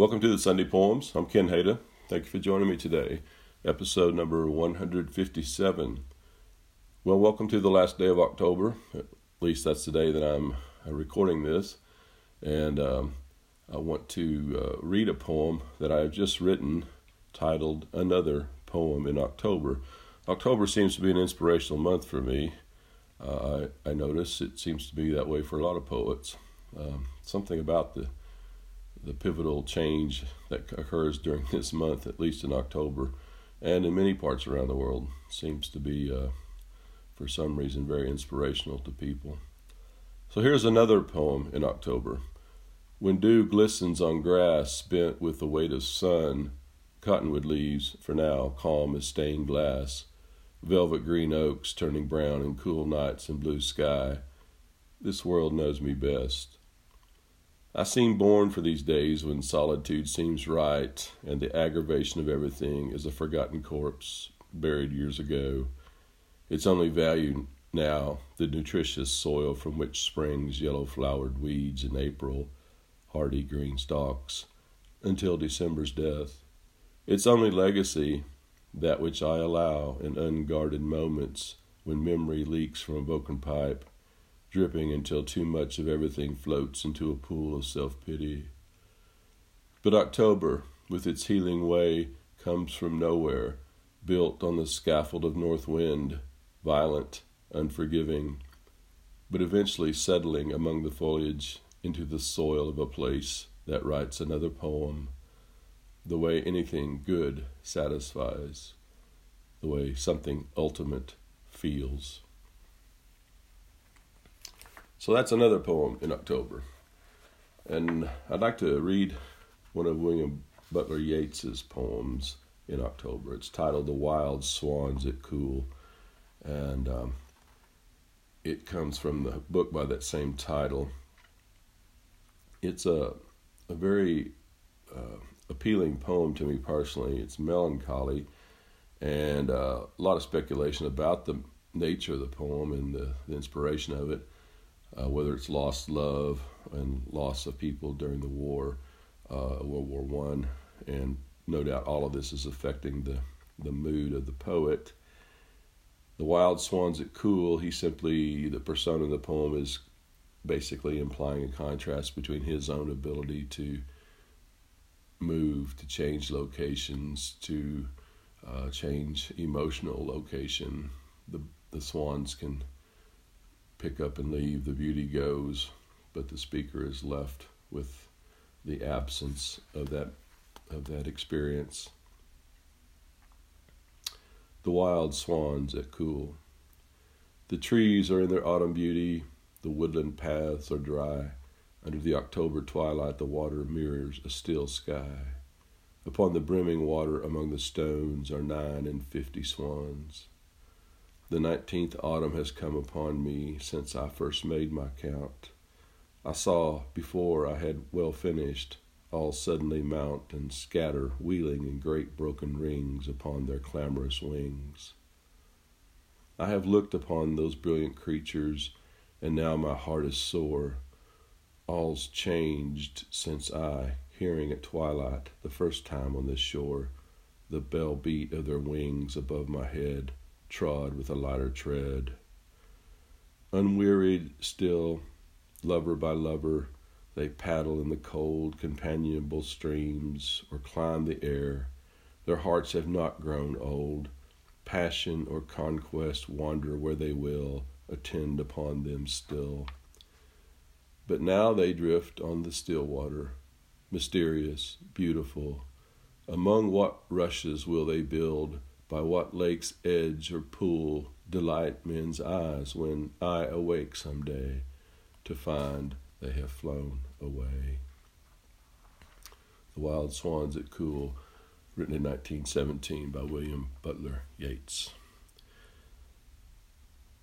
Welcome to the Sunday Poems. I'm Ken Hada. Thank you for joining me today. Episode number 157. Well, welcome to the last day of October. At least that's the day that I'm uh, recording this. And um, I want to uh, read a poem that I have just written titled Another Poem in October. October seems to be an inspirational month for me. Uh, I, I notice it seems to be that way for a lot of poets. Um, something about the the pivotal change that occurs during this month, at least in October, and in many parts around the world, seems to be, uh, for some reason, very inspirational to people. So here's another poem in October. When dew glistens on grass spent with the weight of sun, cottonwood leaves, for now, calm as stained glass, velvet green oaks turning brown in cool nights and blue sky, this world knows me best. I seem born for these days when solitude seems right and the aggravation of everything is a forgotten corpse buried years ago. Its only value now the nutritious soil from which springs yellow flowered weeds in April, hardy green stalks, until December's death. Its only legacy that which I allow in unguarded moments when memory leaks from a broken pipe dripping until too much of everything floats into a pool of self pity. But October, with its healing way, comes from nowhere, built on the scaffold of north wind, violent, unforgiving, but eventually settling among the foliage into the soil of a place that writes another poem, the way anything good satisfies, the way something ultimate feels. So that's another poem in October. And I'd like to read one of William Butler Yeats's poems in October. It's titled The Wild Swans at Coole. And um, it comes from the book by that same title. It's a, a very uh, appealing poem to me personally. It's melancholy and uh, a lot of speculation about the nature of the poem and the, the inspiration of it uh, whether it's lost love and loss of people during the war, uh, World War One, and no doubt all of this is affecting the the mood of the poet. The wild swans at Coole, he simply the persona of the poem is basically implying a contrast between his own ability to move, to change locations, to uh, change emotional location. The the swans can pick up and leave, the beauty goes, but the speaker is left with the absence of that of that experience. The wild swans at Coole. The trees are in their autumn beauty, the woodland paths are dry. Under the October twilight, the water mirrors a still sky. Upon the brimming water among the stones are nine and fifty swans. The nineteenth autumn has come upon me since I first made my count. I saw, before I had well finished, all suddenly mount and scatter, wheeling in great broken rings upon their clamorous wings. I have looked upon those brilliant creatures, and now my heart is sore. All's changed since I, hearing at twilight, the first time on this shore, the bell beat of their wings above my head trod with a lighter tread. Unwearied still, lover by lover, they paddle in the cold, companionable streams or climb the air. Their hearts have not grown old. Passion or conquest wander where they will, attend upon them still. But now they drift on the still water, mysterious, beautiful. Among what rushes will they build? By what lake's edge or pool delight men's eyes when I awake some day to find they have flown away. The Wild Swans at Coole, written in 1917 by William Butler Yeats.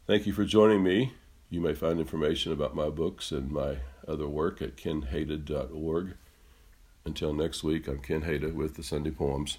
Thank you for joining me. You may find information about my books and my other work at kenhada.org. Until next week, I'm Ken Hada with the Sunday Poems.